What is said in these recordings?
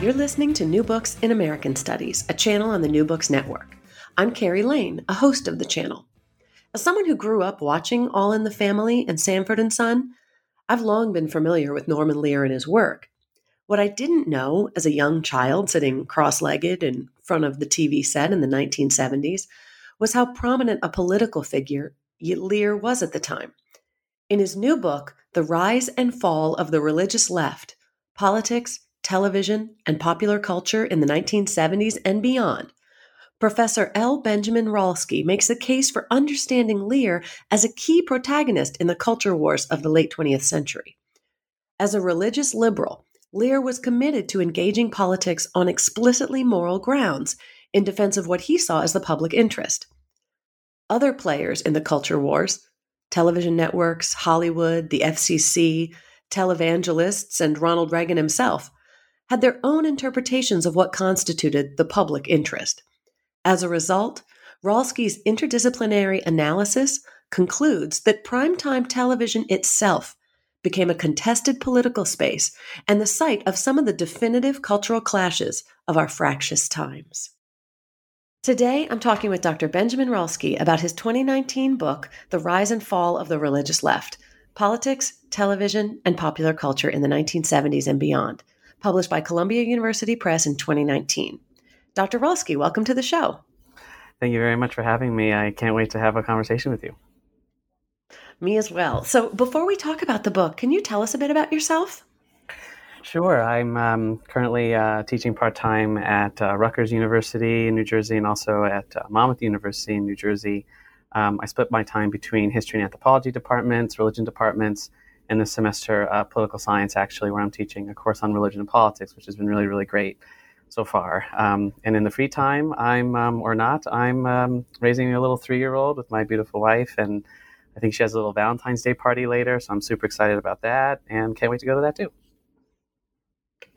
You're listening to New Books in American Studies, a channel on the New Books Network. I'm Carrie Lane, a host of the channel. As someone who grew up watching All in the Family and Sanford and Son, I've long been familiar with Norman Lear and his work. What I didn't know as a young child sitting cross legged in front of the TV set in the 1970s was how prominent a political figure Lear was at the time. In his new book, The Rise and Fall of the Religious Left Politics, television, and popular culture in the 1970s and beyond, Professor L. Benjamin Rolsky makes a case for understanding Lear as a key protagonist in the culture wars of the late 20th century. As a religious liberal, Lear was committed to engaging politics on explicitly moral grounds in defense of what he saw as the public interest. Other players in the culture wars, television networks, Hollywood, the FCC, televangelists, and Ronald Reagan himself, had their own interpretations of what constituted the public interest. As a result, Rolsky's interdisciplinary analysis concludes that primetime television itself became a contested political space and the site of some of the definitive cultural clashes of our fractious times. Today, I'm talking with Dr. Benjamin Rolsky about his 2019 book, The Rise and Fall of the Religious Left Politics, Television, and Popular Culture in the 1970s and Beyond published by Columbia University Press in 2019. Dr. Rolsky, welcome to the show. Thank you very much for having me. I can't wait to have a conversation with you. Me as well. So, before we talk about the book, can you tell us a bit about yourself? Sure. I'm um, currently uh, teaching part time at uh, Rutgers University in New Jersey and also at uh, Monmouth University in New Jersey. Um, I split my time between history and anthropology departments, religion departments, in this semester uh, political science, actually, where I'm teaching a course on religion and politics, which has been really, really great so far. Um, and in the free time, I'm, um, or not, I'm um, raising a little three year old with my beautiful wife. And I think she has a little Valentine's Day party later. So I'm super excited about that and can't wait to go to that too.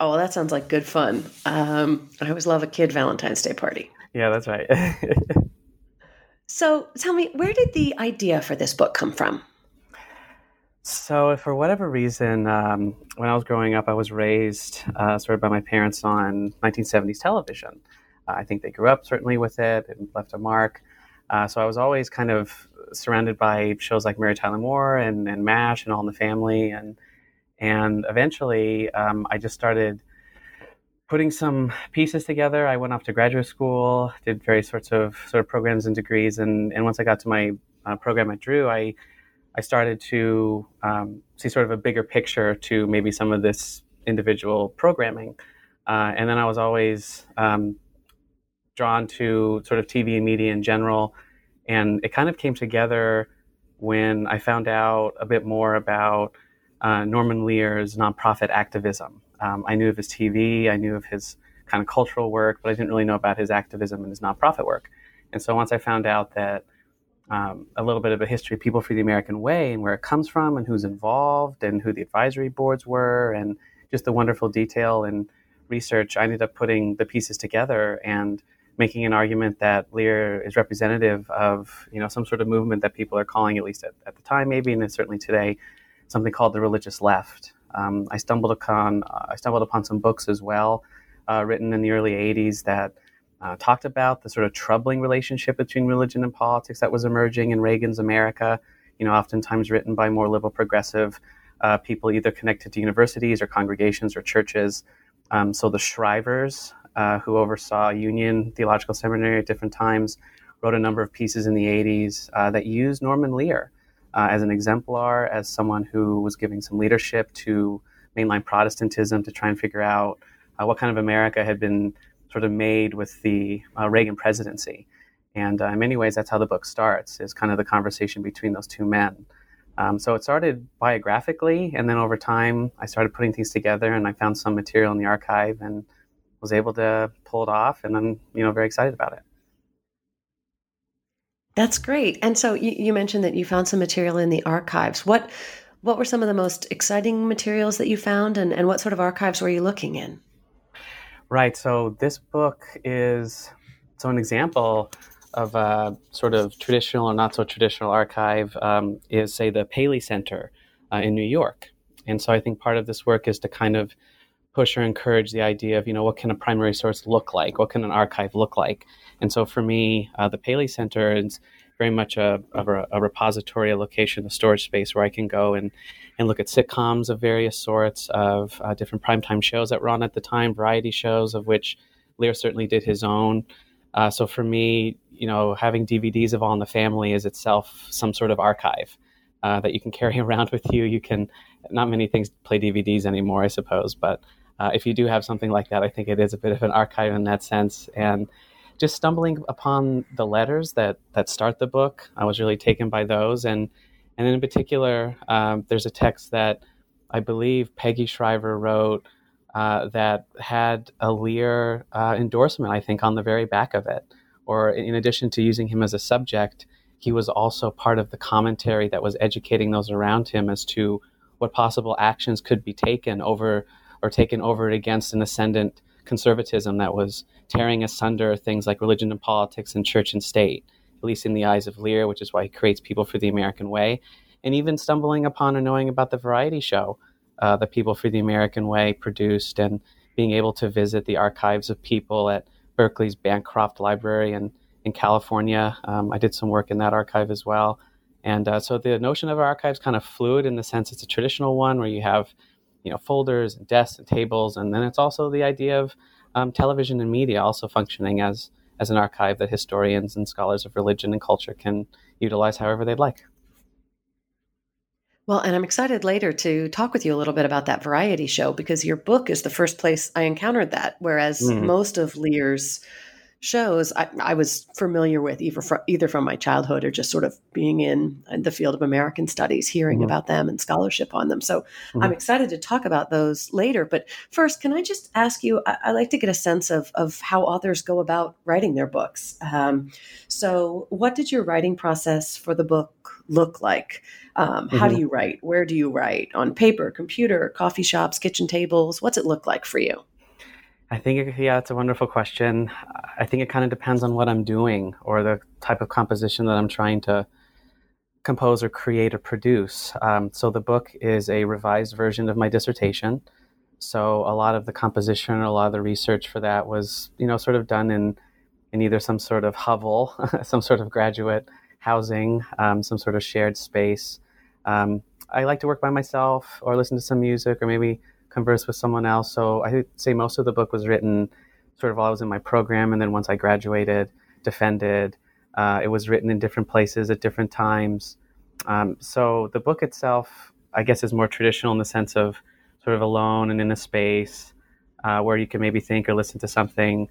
Oh, well, that sounds like good fun. Um, I always love a kid Valentine's Day party. Yeah, that's right. so tell me, where did the idea for this book come from? So, for whatever reason, um, when I was growing up, I was raised uh, sort of by my parents on 1970s television. Uh, I think they grew up certainly with it and left a mark. Uh, so I was always kind of surrounded by shows like Mary Tyler Moore and, and MASH and All in the Family, and and eventually um, I just started putting some pieces together. I went off to graduate school, did various sorts of sort of programs and degrees, and and once I got to my uh, program at Drew, I I started to um, see sort of a bigger picture to maybe some of this individual programming. Uh, and then I was always um, drawn to sort of TV and media in general. And it kind of came together when I found out a bit more about uh, Norman Lear's nonprofit activism. Um, I knew of his TV, I knew of his kind of cultural work, but I didn't really know about his activism and his nonprofit work. And so once I found out that um, a little bit of a history of People for the American Way and where it comes from and who's involved and who the advisory boards were and just the wonderful detail and research. I ended up putting the pieces together and making an argument that Lear is representative of you know some sort of movement that people are calling, at least at, at the time maybe, and certainly today, something called the religious left. Um, I stumbled upon uh, I stumbled upon some books as well, uh, written in the early '80s that uh, talked about the sort of troubling relationship between religion and politics that was emerging in Reagan's America. You know, oftentimes written by more liberal progressive uh, people, either connected to universities or congregations or churches. Um, so the Shrivers, uh, who oversaw Union Theological Seminary at different times, wrote a number of pieces in the 80s uh, that used Norman Lear uh, as an exemplar, as someone who was giving some leadership to mainline Protestantism to try and figure out uh, what kind of America had been sort of made with the uh, Reagan presidency. And uh, in many ways, that's how the book starts, is kind of the conversation between those two men. Um, so it started biographically, and then over time, I started putting things together, and I found some material in the archive, and was able to pull it off, and I'm you know very excited about it. That's great. And so you, you mentioned that you found some material in the archives. What what were some of the most exciting materials that you found, and, and what sort of archives were you looking in? Right. So this book is so an example of a sort of traditional or not so traditional archive um, is, say, the Paley Center uh, in New York. And so I think part of this work is to kind of push or encourage the idea of, you know, what can a primary source look like? What can an archive look like? And so for me, uh, the Paley Center is very much a, a, a, repository, a location, a storage space where I can go and, and look at sitcoms of various sorts, of uh, different primetime shows that were on at the time, variety shows, of which Lear certainly did his own. Uh, so for me, you know, having DVDs of All in the Family is itself some sort of archive uh, that you can carry around with you. You can, not many things play DVDs anymore, I suppose, but uh, if you do have something like that, I think it is a bit of an archive in that sense. And just stumbling upon the letters that that start the book, I was really taken by those. And and in particular, um, there's a text that I believe Peggy Shriver wrote uh, that had a Lear uh, endorsement, I think, on the very back of it. Or in addition to using him as a subject, he was also part of the commentary that was educating those around him as to what possible actions could be taken over or taken over against an ascendant conservatism that was tearing asunder things like religion and politics and church and state, at least in the eyes of Lear, which is why he creates People for the American Way, and even stumbling upon and knowing about the variety show uh, that People for the American Way produced and being able to visit the archives of people at Berkeley's Bancroft Library in, in California. Um, I did some work in that archive as well. And uh, so the notion of archives kind of fluid in the sense it's a traditional one where you have, you know, folders and desks and tables, and then it's also the idea of um, television and media also functioning as as an archive that historians and scholars of religion and culture can utilize however they'd like. Well, and I'm excited later to talk with you a little bit about that variety show because your book is the first place I encountered that, whereas mm-hmm. most of Lear's shows I, I, was familiar with either from, either from my childhood or just sort of being in the field of American studies, hearing mm-hmm. about them and scholarship on them. So mm-hmm. I'm excited to talk about those later. But first, can I just ask you? I, I like to get a sense of of how authors go about writing their books. Um, so, what did your writing process for the book look like? Um, how mm-hmm. do you write? Where do you write? On paper, computer, coffee shops, kitchen tables? What's it look like for you? I think, yeah, it's a wonderful question. I think it kind of depends on what I'm doing or the type of composition that I'm trying to compose or create or produce. Um, so the book is a revised version of my dissertation. So a lot of the composition, a lot of the research for that was, you know, sort of done in in either some sort of hovel, some sort of graduate housing, um, some sort of shared space. Um, I like to work by myself or listen to some music or maybe converse with someone else. So I would say most of the book was written sort of while I was in my program, and then once I graduated, defended. Uh, it was written in different places at different times. Um, so the book itself, I guess, is more traditional in the sense of sort of alone and in a space uh, where you can maybe think or listen to something.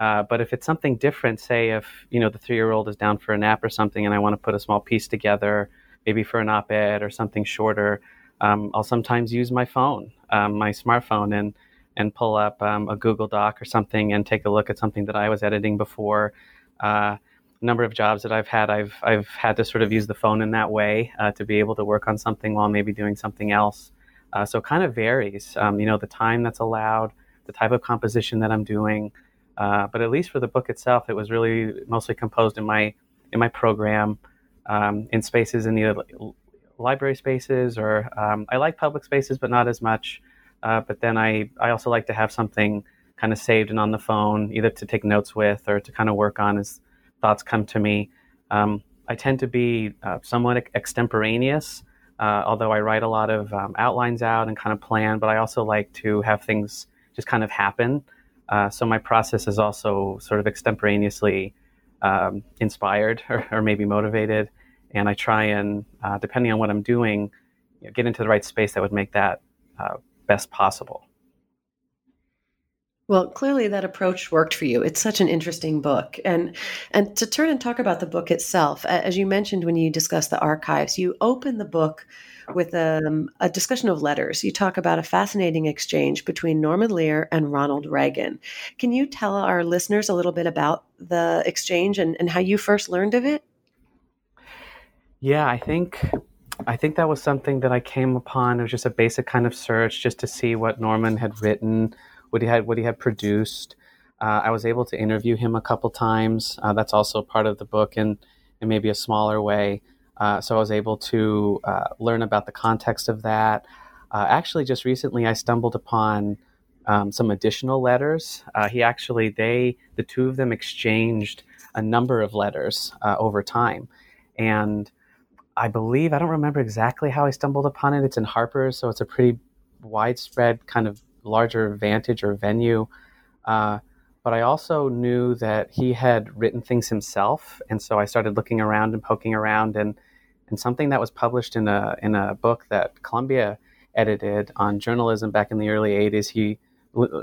Uh, but if it's something different, say if you know the three-year-old is down for a nap or something, and I want to put a small piece together, maybe for an op-ed or something shorter, um, I'll sometimes use my phone, um, my smartphone, and and pull up um, a Google Doc or something and take a look at something that I was editing before. Uh, number of jobs that I've had, I've I've had to sort of use the phone in that way uh, to be able to work on something while maybe doing something else. Uh, so it kind of varies, um, you know, the time that's allowed, the type of composition that I'm doing. Uh, but at least for the book itself, it was really mostly composed in my in my program, um, in spaces in the library spaces, or um, I like public spaces, but not as much. Uh, but then I, I also like to have something kind of saved and on the phone, either to take notes with or to kind of work on as thoughts come to me. Um, I tend to be uh, somewhat extemporaneous, uh, although I write a lot of um, outlines out and kind of plan, but I also like to have things just kind of happen. Uh, so my process is also sort of extemporaneously um, inspired or, or, maybe motivated and I try and, uh, depending on what I'm doing, you know, get into the right space that would make that uh, best possible. Well, clearly that approach worked for you. It's such an interesting book. And and to turn and talk about the book itself, as you mentioned when you discussed the archives, you open the book with um, a discussion of letters. You talk about a fascinating exchange between Norman Lear and Ronald Reagan. Can you tell our listeners a little bit about the exchange and, and how you first learned of it? Yeah, I think I think that was something that I came upon. It was just a basic kind of search just to see what Norman had written what he had what he had produced. Uh, I was able to interview him a couple times. Uh, that's also part of the book in, in maybe a smaller way. Uh, so I was able to uh, learn about the context of that. Uh, actually, just recently, I stumbled upon um, some additional letters. Uh, he actually, they, the two of them exchanged a number of letters over time. And I believe, I don't remember exactly how I stumbled upon it. It's in Harper's, so it's a pretty widespread kind of larger vantage or venue. Uh, but I also knew that he had written things himself, and so I started looking around and poking around, and and something that was published in a in a book that Columbia edited on journalism back in the early '80s. He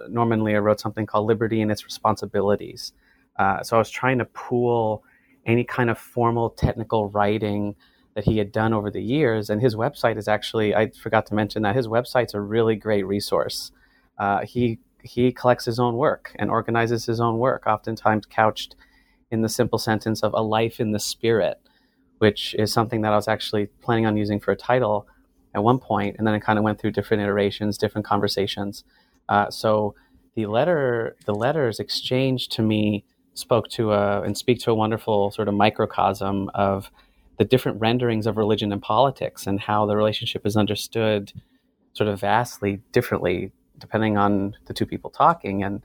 Norman Lear wrote something called "Liberty and Its Responsibilities." Uh, so I was trying to pool any kind of formal technical writing that he had done over the years, and his website is actually I forgot to mention that his website's a really great resource. Uh, he he collects his own work and organizes his own work, oftentimes couched in the simple sentence of "a life in the spirit," which is something that I was actually planning on using for a title at one point, and then it kind of went through different iterations, different conversations. Uh, so the letter, the letters exchanged to me spoke to a and speak to a wonderful sort of microcosm of the different renderings of religion and politics and how the relationship is understood sort of vastly differently depending on the two people talking. And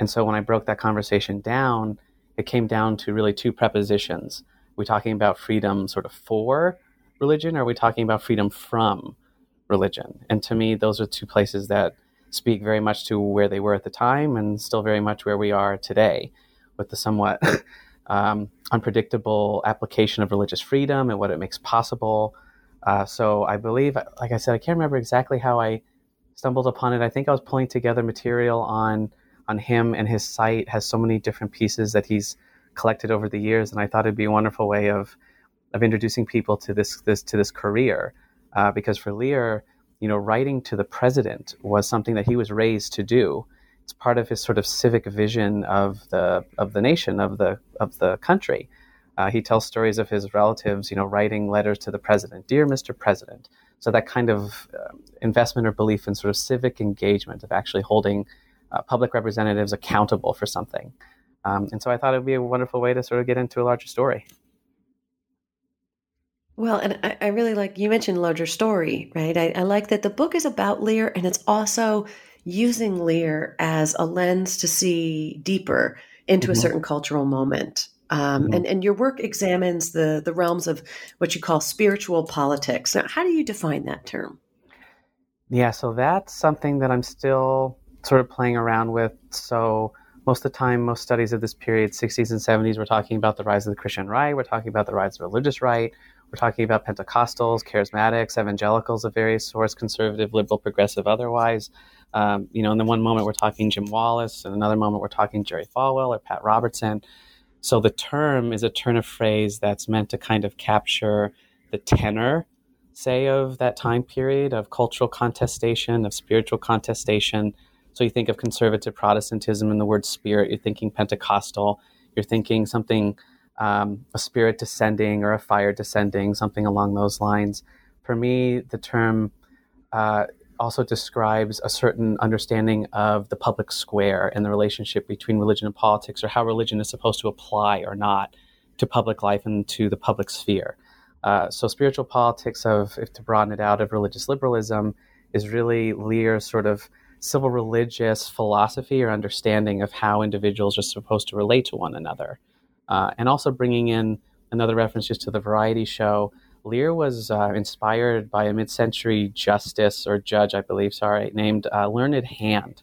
and so when I broke that conversation down, it came down to really two prepositions. Are we talking about freedom sort of for religion, or are we talking about freedom from religion? And to me, those are two places that speak very much to where they were at the time and still very much where we are today with the somewhat um, unpredictable application of religious freedom and what it makes possible. Uh, so I believe, like I said, I can't remember exactly how I stumbled upon it. I think I was pulling together material on on him and his site has so many different pieces that he's collected over the years, and I thought it'd be a wonderful way of of introducing people to this this to this career. Uh, because for Lear, you know, writing to the president was something that he was raised to do. It's part of his sort of civic vision of the of the nation of the of the country. Uh, he tells stories of his relatives, you know, writing letters to the president, "Dear Mr. President," So that kind of uh, investment or belief in sort of civic engagement of actually holding uh, public representatives accountable for something. Um, and so I thought it would be a wonderful way to sort of get into a larger story. Well, and I, I really like you mentioned larger story, right? I, I like that the book is about Lear and it's also using Lear as a lens to see deeper into mm-hmm. a certain cultural moment. Um, mm-hmm. and, and your work examines the, the realms of what you call spiritual politics. Now, how do you define that term? Yeah, so that's something that I'm still sort of playing around with. So, most of the time, most studies of this period, 60s and 70s, we're talking about the rise of the Christian right, we're talking about the rise of the religious right, we're talking about Pentecostals, charismatics, evangelicals of various sorts, conservative, liberal, progressive, otherwise. Um, you know, in the one moment we're talking Jim Wallis, and another moment we're talking Jerry Falwell or Pat Robertson. So the term is a turn of phrase that's meant to kind of capture the tenor, say, of that time period of cultural contestation, of spiritual contestation. So you think of conservative Protestantism and the word spirit, you're thinking Pentecostal, you're thinking something, um, a spirit descending or a fire descending, something along those lines. For me, the term uh, also describes a certain understanding of the public square and the relationship between religion and politics, or how religion is supposed to apply or not to public life and to the public sphere. Uh, so, spiritual politics of, if to broaden it out, of religious liberalism is really Lear's sort of civil religious philosophy or understanding of how individuals are supposed to relate to one another. Uh, and also bringing in another reference just to the variety show Lear was uh, inspired by a mid century justice or judge, I believe, sorry, named uh, Learned Hand.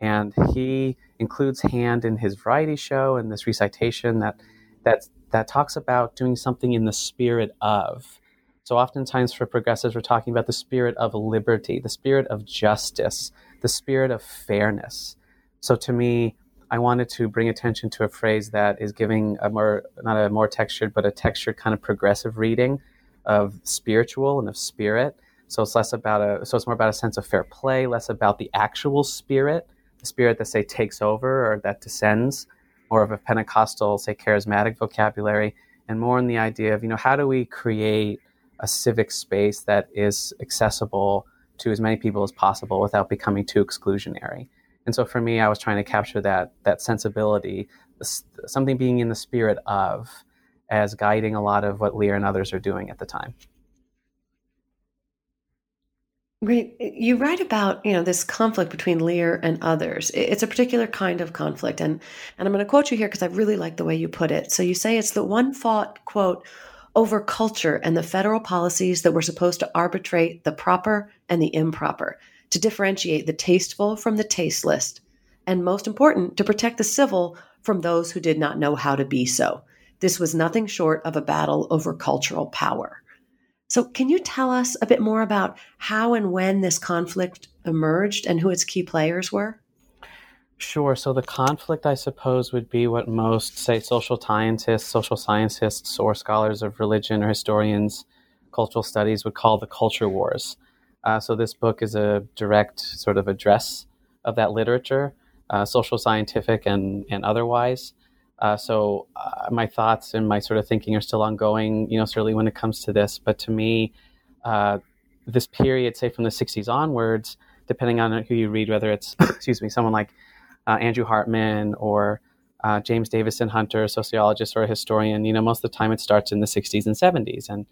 And he includes Hand in his variety show and this recitation that, that, that talks about doing something in the spirit of. So, oftentimes for progressives, we're talking about the spirit of liberty, the spirit of justice, the spirit of fairness. So to me, I wanted to bring attention to a phrase that is giving a more, not a more textured, but a textured kind of progressive reading of spiritual and of spirit. So it's less about a, so it's more about a sense of fair play, less about the actual spirit, the spirit that say takes over or that descends, more of a Pentecostal, say charismatic vocabulary, and more in the idea of, you know, how do we create a civic space that is accessible to as many people as possible without becoming too exclusionary. And so for me, I was trying to capture that that sensibility, something being in the spirit of, as guiding a lot of what Lear and others are doing at the time. You write about you know this conflict between Lear and others. It's a particular kind of conflict, and and I'm going to quote you here because I really like the way you put it. So you say it's the one fought quote over culture and the federal policies that were supposed to arbitrate the proper and the improper, to differentiate the tasteful from the tasteless, and most important, to protect the civil from those who did not know how to be so. This was nothing short of a battle over cultural power. So, can you tell us a bit more about how and when this conflict emerged and who its key players were? Sure. So the conflict, I suppose, would be what most, say, social scientists, social scientists, or scholars of religion or historians, cultural studies would call the culture wars. Uh, so this book is a direct sort of address of that literature, uh, social, scientific, and and otherwise. Uh, so uh, my thoughts and my sort of thinking are still ongoing. You know, certainly when it comes to this. But to me, uh, this period, say from the '60s onwards, depending on who you read, whether it's excuse me, someone like uh, Andrew Hartman or uh, James Davison Hunter, a sociologist or a historian, you know, most of the time it starts in the 60s and 70s. And,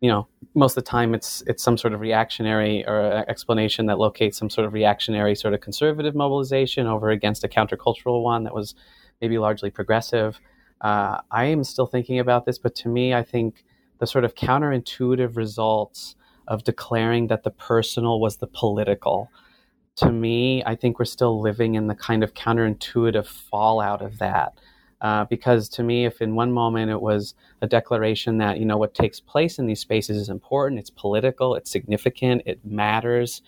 you know, most of the time it's it's some sort of reactionary or explanation that locates some sort of reactionary sort of conservative mobilization over against a countercultural one that was maybe largely progressive. Uh, I am still thinking about this, but to me, I think the sort of counterintuitive results of declaring that the personal was the political to me, I think we're still living in the kind of counterintuitive fallout of that. Uh, because to me, if in one moment it was a declaration that, you know, what takes place in these spaces is important, it's political, it's significant, it matters.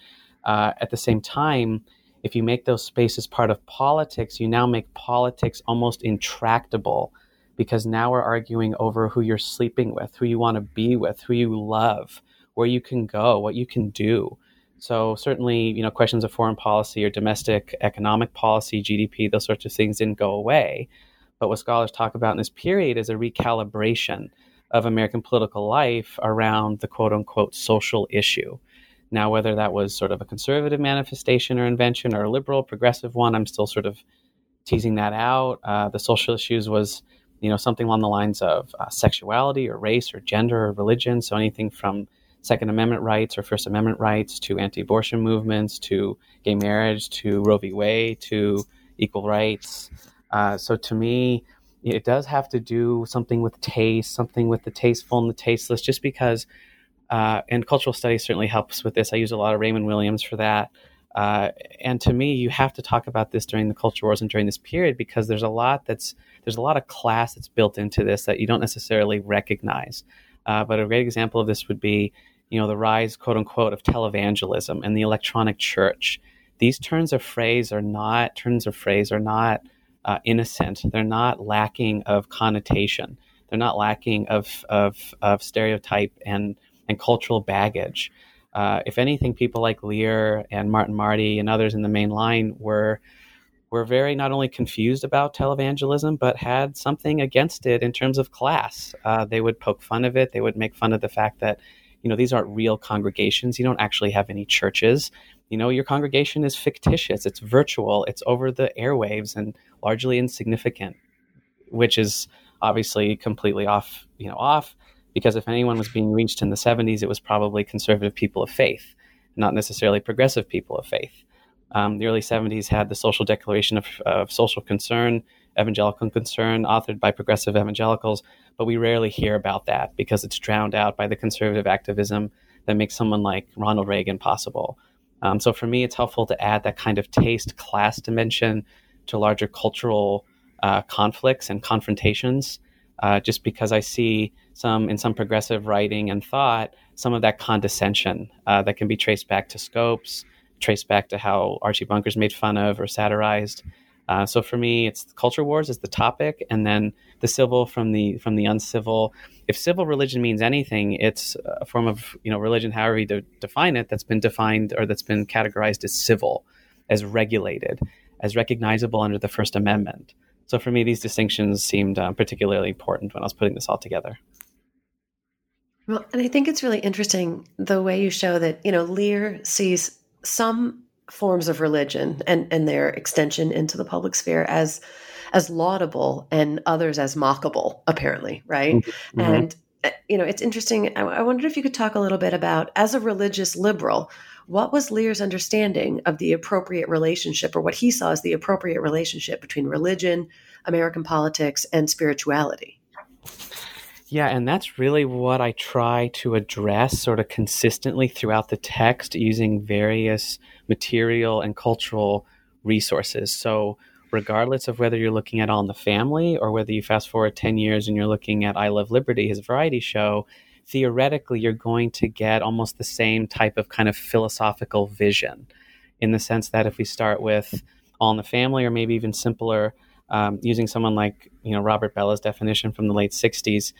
Uh, at the same time, if you make those spaces part of politics, you now make politics almost intractable because now we're arguing over who you're sleeping with, who you want to be with, who you love, where you can go, what you can do. So certainly, you know, questions of foreign policy or domestic economic policy, GDP, those sorts of things didn't go away. But what scholars talk about in this period is a recalibration of American political life around the quote unquote social issue. Now, whether that was sort of a conservative manifestation or invention or a liberal, progressive one, I'm still sort of teasing that out. Uh, the social issues was, you know, something along the lines of uh, sexuality or race or gender or religion. So anything from Second Amendment rights or First Amendment rights to anti abortion movements to gay marriage to Roe v. Wade to equal rights. Uh, so to me, it does have to do something with taste, something with the tasteful and the tasteless, just because, uh, and cultural studies certainly helps with this. I use a lot of Raymond Williams for that. Uh, and to me, you have to talk about this during the culture wars and during this period because there's a lot that's there's a lot of class that's built into this that you don't necessarily recognize. Uh, but a great example of this would be you know, the rise, quote unquote, of televangelism and the electronic church. These turns of phrase are not turns of phrase are not uh, innocent. They're not lacking of connotation. They're not lacking of of, of stereotype and and cultural baggage. Uh, if anything, people like Lear and Martin Marty and others in the main line were were very not only confused about televangelism, but had something against it in terms of class. Uh, they would poke fun of it. They would make fun of the fact that you know these aren't real congregations you don't actually have any churches you know your congregation is fictitious it's virtual it's over the airwaves and largely insignificant which is obviously completely off you know off because if anyone was being reached in the 70s it was probably conservative people of faith not necessarily progressive people of faith um, the early 70s had the social declaration of, of social concern evangelical concern authored by progressive evangelicals but we rarely hear about that because it's drowned out by the conservative activism that makes someone like Ronald Reagan possible. Um, so for me, it's helpful to add that kind of taste class dimension to larger cultural uh, conflicts and confrontations, uh, just because I see some in some progressive writing and thought some of that condescension uh, that can be traced back to Scopes, traced back to how Archie Bunker's made fun of or satirized. Uh, so for me, it's culture wars is the topic, and then the civil from the from the uncivil. If civil religion means anything, it's a form of you know religion, however you de- define it, that's been defined or that's been categorized as civil, as regulated, as recognizable under the First Amendment. So for me, these distinctions seemed uh, particularly important when I was putting this all together. Well, and I think it's really interesting the way you show that, you know, Lear sees some forms of religion and, and their extension into the public sphere as as laudable and others as mockable, apparently, right? Mm-hmm. And uh, you know, it's interesting. I, I wondered if you could talk a little bit about, as a religious liberal, what was Lear's understanding of the appropriate relationship, or what he saw as the appropriate relationship between religion, American politics, and spirituality? Yeah, and that's really what I try to address sort of consistently throughout the text using various material and cultural resources. So, regardless of whether you're looking at All in the Family or whether you fast forward 10 years and you're looking at I Love Liberty, his variety show, theoretically, you're going to get almost the same type of kind of philosophical vision in the sense that if we start with All in the Family or maybe even simpler, um, using someone like you know Robert Bellah's definition from the late 60s,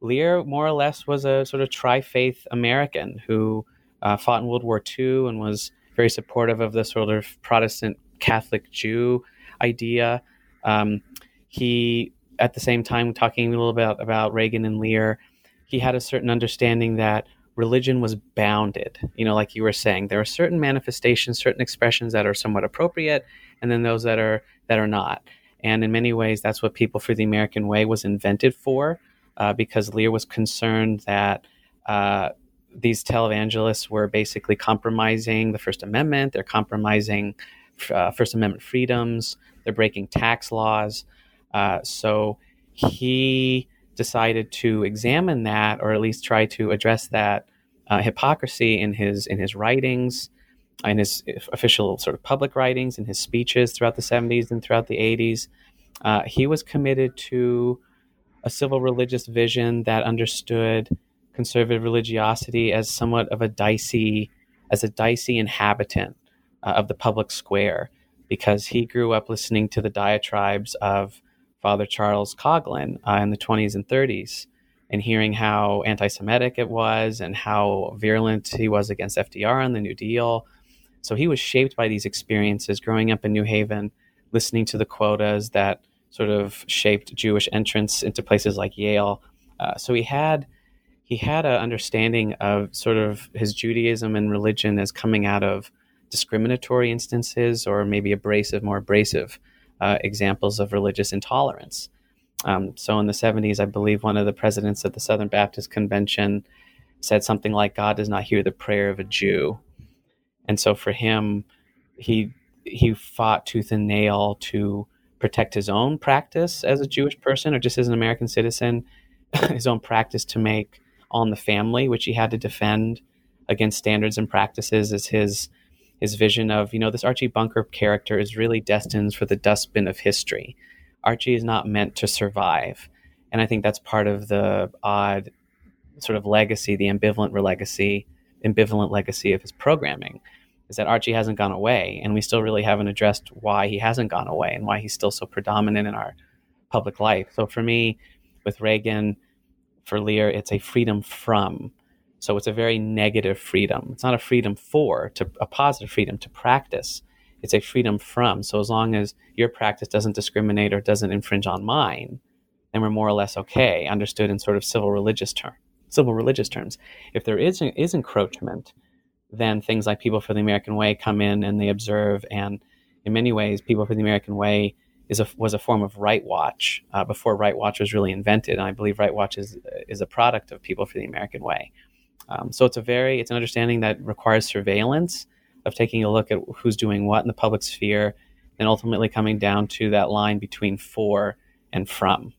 Lear more or less was a sort of tri faith American who uh, fought in World War II and was very supportive of the sort of Protestant Catholic Jew idea. Um, he, at the same time, talking a little bit about Reagan and Lear, he had a certain understanding that religion was bounded. You know, like you were saying, there are certain manifestations, certain expressions that are somewhat appropriate, and then those that are that are not. And in many ways, that's what People for the American Way was invented for uh, because Lear was concerned that uh, these televangelists were basically compromising the First Amendment, they're compromising uh, First Amendment freedoms, they're breaking tax laws. Uh, so he decided to examine that, or at least try to address that uh, hypocrisy in his in his writings, in his official sort of public writings, in his speeches throughout the 70s and throughout the 80s. Uh, he was committed to a civil religious vision that understood conservative religiosity as somewhat of a dicey as a dicey inhabitant uh, of the public square because he grew up listening to the diatribes of Father Charles Coughlin uh, in the 20s and 30s and hearing how anti Semitic it was and how virulent he was against FDR and the New Deal. So he was shaped by these experiences growing up in New Haven, listening to the quotas that sort of shaped Jewish entrance into places like Yale. Uh, so he had he had an understanding of sort of his Judaism and religion as coming out of discriminatory instances or maybe abrasive, more abrasive uh, examples of religious intolerance. Um, so in the 70s, I believe one of the presidents of the Southern Baptist Convention said something like, God does not hear the prayer of a Jew. And so for him, he he fought tooth and nail to protect his own practice as a Jewish person or just as an American citizen, his own practice to make on the family, which he had to defend against standards and practices as his his vision of, you know, this Archie Bunker character is really destined for the dustbin of history. Archie is not meant to survive. And I think that's part of the odd sort of legacy, the ambivalent legacy, ambivalent legacy of his programming is that Archie hasn't gone away, and we still really haven't addressed why he hasn't gone away and why he's still so predominant in our public life. So for me, with Reagan, for Lear, it's a freedom from. So it's a very negative freedom. It's not a freedom for, to a positive freedom to practice. It's a freedom from. So as long as your practice doesn't discriminate or doesn't infringe on mine, then we're more or less okay, understood in sort of civil religious term, civil religious terms. If there is is encroachment, then things like People for the American Way come in and they observe. And in many ways, People for the American Way is a, was a form of Right Watch uh, before Right Watch was really invented. And I believe Right Watch is, is a product of People for the American Way. Um, so it's a very it's an understanding that requires surveillance of taking a look at who's doing what in the public sphere, and ultimately coming down to that line between for and from.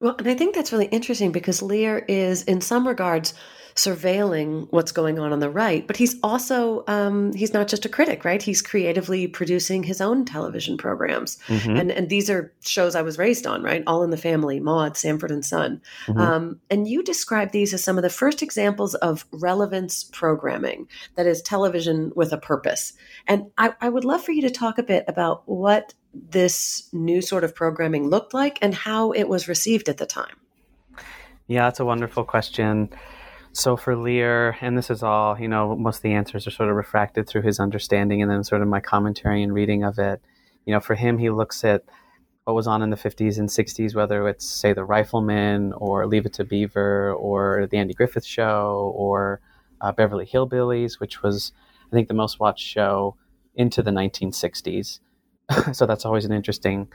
Well, and I think that's really interesting because Lear is, in some regards, surveilling what's going on on the right, but he's also um, he's not just a critic, right? He's creatively producing his own television programs, mm-hmm. and and these are shows I was raised on, right? All in the Family, Maude, Sanford and Son, mm-hmm. um, and you describe these as some of the first examples of relevance programming that is television with a purpose. And I, I would love for you to talk a bit about what this new sort of programming looked like and how it was received at the time. Yeah, that's a wonderful question. So for Lear, and this is all, you know, most of the answers are sort of refracted through his understanding and then sort of my commentary and reading of it. You know, for him, he looks at what was on in the 50s and 60s, whether it's, say, The Rifleman or Leave It to Beaver or The Andy Griffith Show or uh, Beverly Hillbillies, which was, I think, the most watched show into the 1960s. so that's always an interesting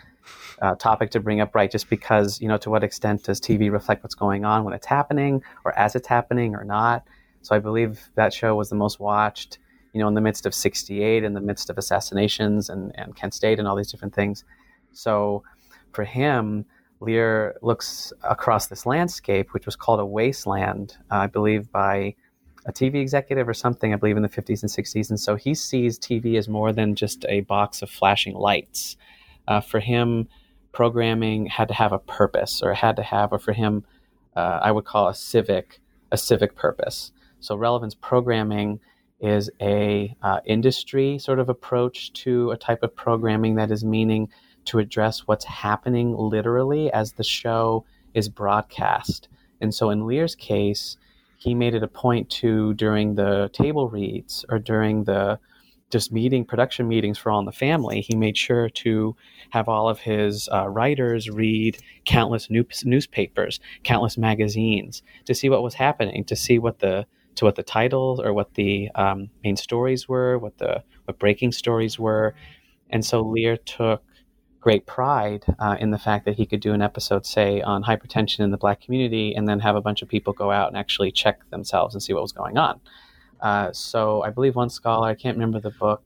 uh, topic to bring up, right? Just because, you know, to what extent does TV reflect what's going on when it's happening or as it's happening or not? So I believe that show was the most watched, you know, in the midst of 68, in the midst of assassinations and, and Kent State and all these different things. So for him, Lear looks across this landscape, which was called a wasteland, uh, I believe, by a TV executive or something, I believe, in the 50s and 60s. And so he sees TV as more than just a box of flashing lights. Uh, for him, programming had to have a purpose, or had to have, or for him, uh, I would call a civic, a civic purpose. So relevance programming is a uh, industry sort of approach to a type of programming that is meaning to address what's happening literally as the show is broadcast. And so in Lear's case, he made it a point to during the table reads or during the just meeting production meetings for all in the family he made sure to have all of his uh, writers read countless new- newspapers countless magazines to see what was happening to see what the to what the titles or what the um, main stories were what the what breaking stories were. And so lear took great pride uh, in the fact that he could do an episode, say, on hypertension in the black community, and then have a bunch of people go out and actually check themselves and see what was going on. Uh, so I believe one scholar, I can't remember the book,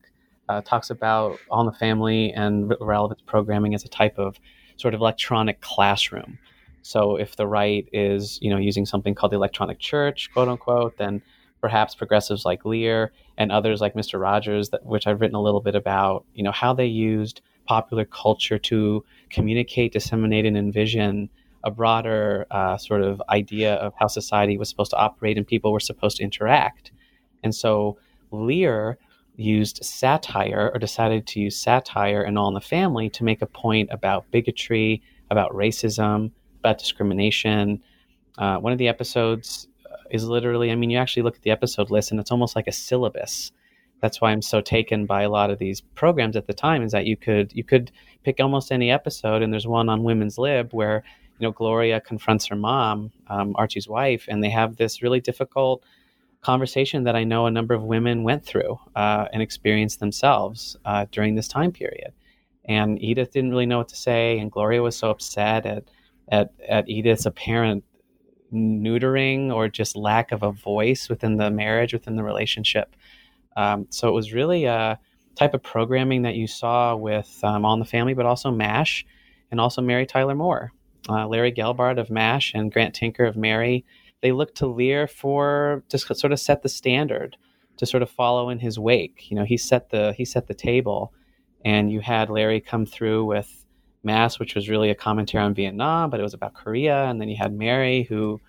uh, talks about All in the Family and relevance programming as a type of sort of electronic classroom. So if the right is, you know, using something called the electronic church, quote unquote, then perhaps progressives like Lear and others like Mr. Rogers, that, which I've written a little bit about, you know, how they used popular culture to communicate, disseminate, and envision a broader uh, sort of idea of how society was supposed to operate and people were supposed to interact. And so Lear used satire or decided to use satire and All in the Family to make a point about bigotry, about racism, about discrimination. Uh, one of the episodes is literally, I mean, you actually look at the episode list and it's almost like a syllabus that's why I'm so taken by a lot of these programs at the time is that you could you could pick almost any episode and there's one on women's lib where you know Gloria confronts her mom um, Archie's wife and they have this really difficult conversation that I know a number of women went through uh, and experienced themselves uh, during this time period. And Edith didn't really know what to say and Gloria was so upset at at, at Edith's apparent neutering or just lack of a voice within the marriage within the relationship um, so it was really a type of programming that you saw with um, All in the Family, but also MASH and also Mary Tyler Moore. Uh, Larry Gelbart of MASH and Grant Tinker of Mary, they looked to Lear for to sort of set the standard, to sort of follow in his wake. You know, he set the he set the table, and you had Larry come through with MASH, which was really a commentary on Vietnam, but it was about Korea, and then you had Mary, who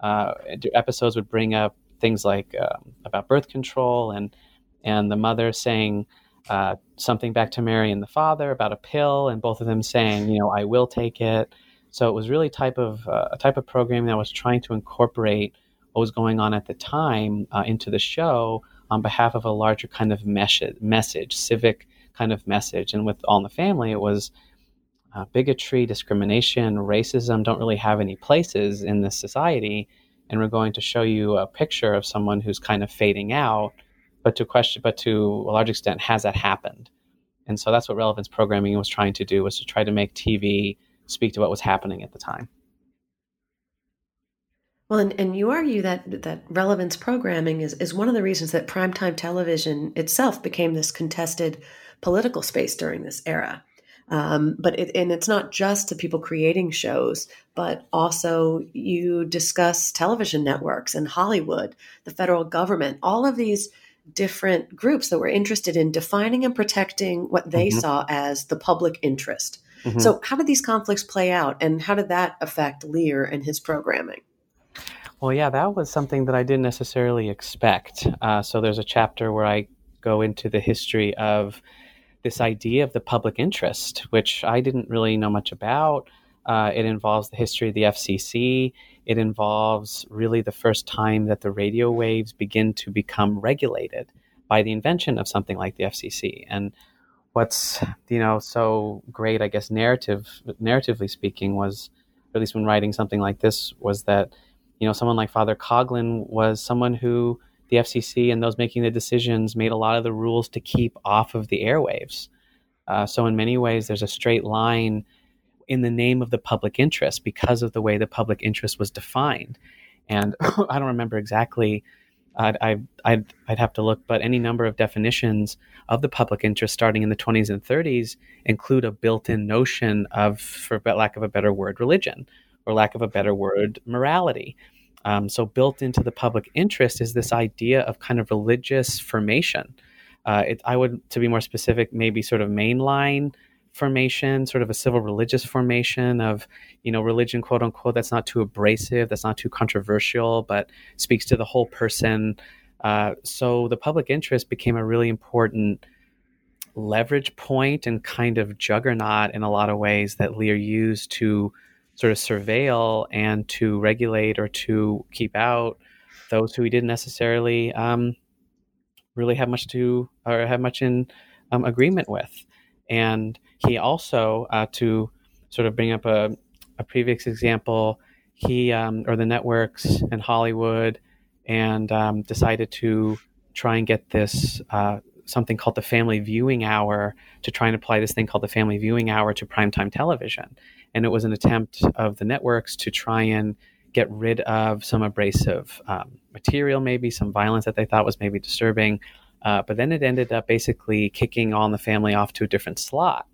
uh, episodes would bring up things like um, about birth control and and the mother saying uh, something back to Mary and the father about a pill, and both of them saying, you know, I will take it. So it was really type of uh, a type of programming that was trying to incorporate what was going on at the time uh, into the show on behalf of a larger kind of mes- message, civic kind of message. And with All in the Family, it was uh, bigotry, discrimination, racism don't really have any places in this society. And we're going to show you a picture of someone who's kind of fading out but to question, but to a large extent, has that happened? And so that's what relevance programming was trying to do was to try to make TV speak to what was happening at the time. Well, and, and you argue that that relevance programming is, is one of the reasons that primetime television itself became this contested political space during this era. Um, but it, and it's not just to people creating shows, but also you discuss television networks and Hollywood, the federal government, all of these different groups that were interested in defining and protecting what they mm-hmm. saw as the public interest. Mm-hmm. So, how did these conflicts play out, and how did that affect Lear and his programming? Well, yeah, that was something that I didn't necessarily expect. Uh, so, there's a chapter where I go into the history of this idea of the public interest, which I didn't really know much about. Uh, it involves the history of the FCC. It involves really the first time that the radio waves begin to become regulated by the invention of something like the FCC. And what's you know so great, I guess, narrative narratively speaking, was at least when writing something like this, was that you know someone like Father Coughlin was someone who the FCC and those making the decisions made a lot of the rules to keep off of the airwaves. Uh, so in many ways, there's a straight line in the name of the public interest because of the way the public interest was defined. And I don't remember exactly I'd, I'd, I'd, I'd have to look, but any number of definitions of the public interest starting in the 20s and 30s include a built in notion of, for lack of a better word, religion, or lack of a better word, morality. Um, so, built into the public interest is this idea of kind of religious formation. Uh, it, I would, to be more specific, maybe sort of mainline formation, sort of a civil religious formation of, you know, religion, quote unquote, that's not too abrasive, that's not too controversial, but speaks to the whole person. Uh, so the public interest became a really important leverage point and kind of juggernaut in a lot of ways that Lear used to sort of surveil and to regulate or to keep out those who he didn't necessarily um, really have much to or have much in um, agreement with. And he also, uh, to sort of bring up a, a previous example, he um, or the networks in Hollywood and um, decided to try and get this uh, something called the family viewing hour to try and apply this thing called the family viewing hour to primetime television. And it was an attempt of the networks to try and get rid of some abrasive um, material, maybe some violence that they thought was maybe disturbing. Uh, but then it ended up basically kicking All the Family off to a different slot.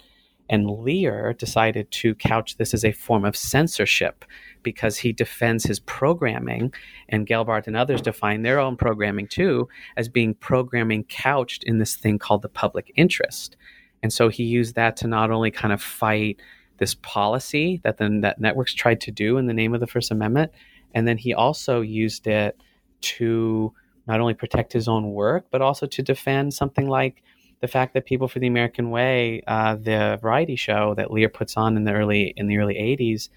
And Lear decided to couch this as a form of censorship because he defends his programming, and Gelbart and others define their own programming too as being programming couched in this thing called the public interest. And so he used that to not only kind of fight this policy that the that networks tried to do in the name of the First Amendment, and then he also used it to not only protect his own work, but also to defend something like the fact that People for the American Way, uh, the variety show that Lear puts on in the early in the early '80s,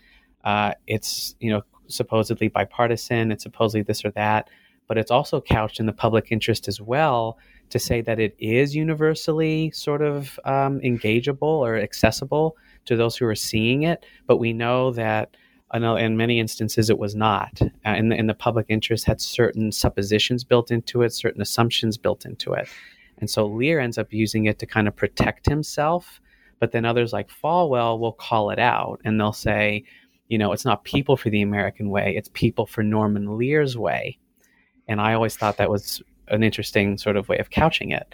uh, it's you know supposedly bipartisan, it's supposedly this or that, but it's also couched in the public interest as well to say that it is universally sort of um, engageable or accessible to those who are seeing it. But we know that in many instances it was not. Uh, and, and the public interest had certain suppositions built into it, certain assumptions built into it. And so Lear ends up using it to kind of protect himself. But then others like Falwell will call it out and they'll say, you know, it's not people for the American way, it's people for Norman Lear's way. And I always thought that was an interesting sort of way of couching it.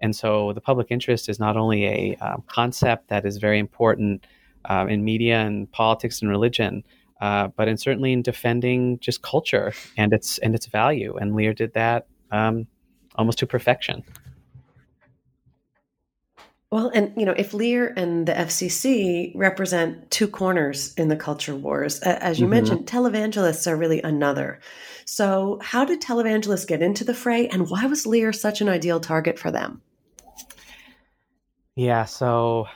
And so the public interest is not only a um, concept that is very important uh, in media and politics and religion, uh, but in certainly in defending just culture and its and its value. And Lear did that um, almost to perfection. Well, and you know, if Lear and the FCC represent two corners in the culture wars, as you mm-hmm. mentioned, televangelists are really another. So, how did televangelists get into the fray, and why was Lear such an ideal target for them? Yeah, so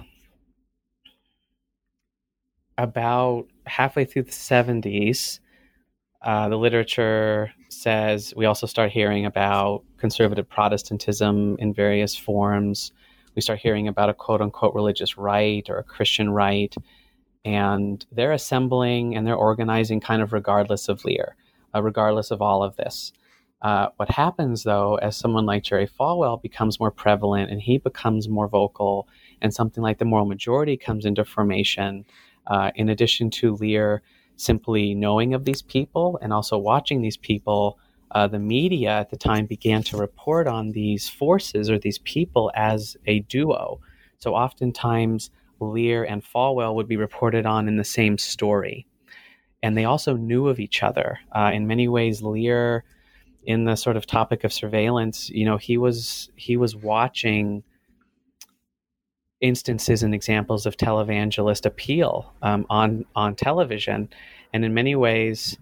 about halfway through the 70s, uh, the literature says we also start hearing about conservative Protestantism in various forms we start hearing about a quote unquote religious right or a Christian right. And they're assembling and they're organizing kind of regardless of Lear, uh, regardless of all of this. Uh, what happens though, as someone like Jerry Falwell becomes more prevalent and he becomes more vocal, and something like the moral majority comes into formation, uh, in addition to Lear simply knowing of these people and also watching these people, uh, the media at the time began to report on these forces or these people as a duo. So oftentimes, Lear and Falwell would be reported on in the same story. And they also knew of each other. Uh, in many ways, Lear, in the sort of topic of surveillance, you know, he was he was watching instances and examples of televangelist appeal um, on on television, and in many ways,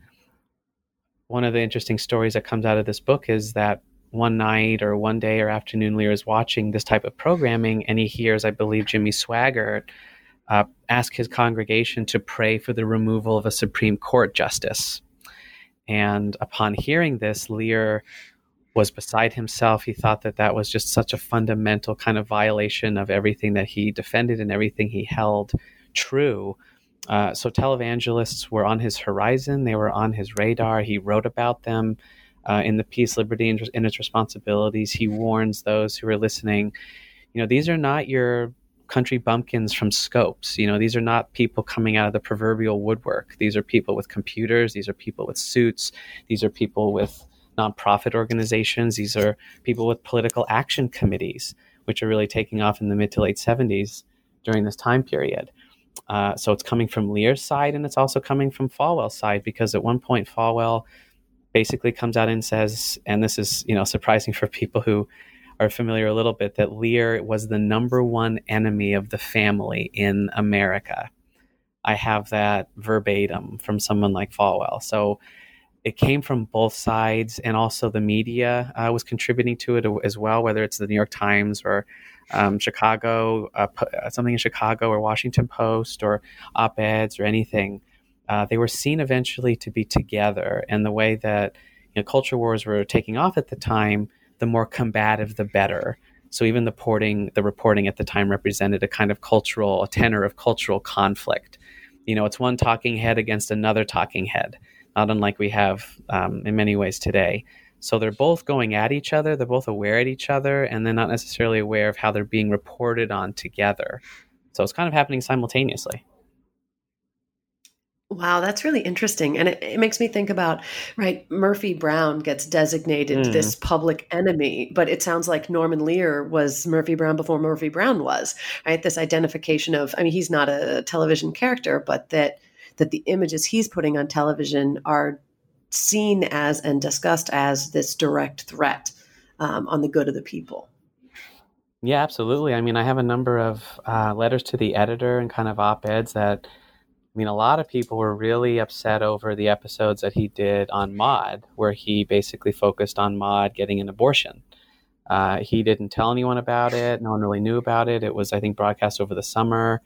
one of the interesting stories that comes out of this book is that one night or one day or afternoon, Lear is watching this type of programming, and he hears, I believe, Jimmy Swaggart uh, ask his congregation to pray for the removal of a Supreme Court justice. And upon hearing this, Lear was beside himself. He thought that that was just such a fundamental kind of violation of everything that he defended and everything he held true. Uh, so televangelists were on his horizon, they were on his radar. He wrote about them uh, in the piece Liberty and its Responsibilities. He warns those who are listening, you know, these are not your country bumpkins from Scopes. You know, these are not people coming out of the proverbial woodwork. These are people with computers, these are people with suits, these are people with nonprofit organizations, these are people with political action committees, which are really taking off in the mid to late 70s during this time period. Uh, so it's coming from Lear's side and it's also coming from Falwell's side because at one point Falwell basically comes out and says, and this is you know surprising for people who are familiar a little bit, that Lear was the number one enemy of the family in America. I have that verbatim from someone like Falwell. So it came from both sides, and also the media uh, was contributing to it as well, whether it's the New York Times or um, Chicago, uh, uh something in Chicago or Washington Post or op eds or anything uh, they were seen eventually to be together. And the way that you know, culture wars were taking off at the time, the more combative, the better. So even the reporting, the reporting at the time represented a kind of cultural, a tenor of cultural conflict. You know, it's one talking head against another talking head, not unlike we have um, in many ways today. So they're both going at each other, they're both aware at each other, and they're not necessarily aware of how they're being reported on together. So it's kind of happening simultaneously. Wow, that's really interesting. And it, it, makes me think about, right, Murphy Brown gets designated mm. this public enemy, but it sounds like Norman Lear was Murphy Brown before Murphy Brown was, right? This identification of, I mean, he's not a television character, but that that the images he's putting on television are seen as and discussed as this direct threat um, on the good of the people. Yeah, absolutely. I mean, I have a number of uh, letters to the editor and kind of op eds that I mean, a lot of people were really upset over the episodes that he did on Maude, where he basically focused on Maude getting an abortion. Uh, he didn't tell anyone about it. No one really knew about it. It was, I think, broadcast over the summer.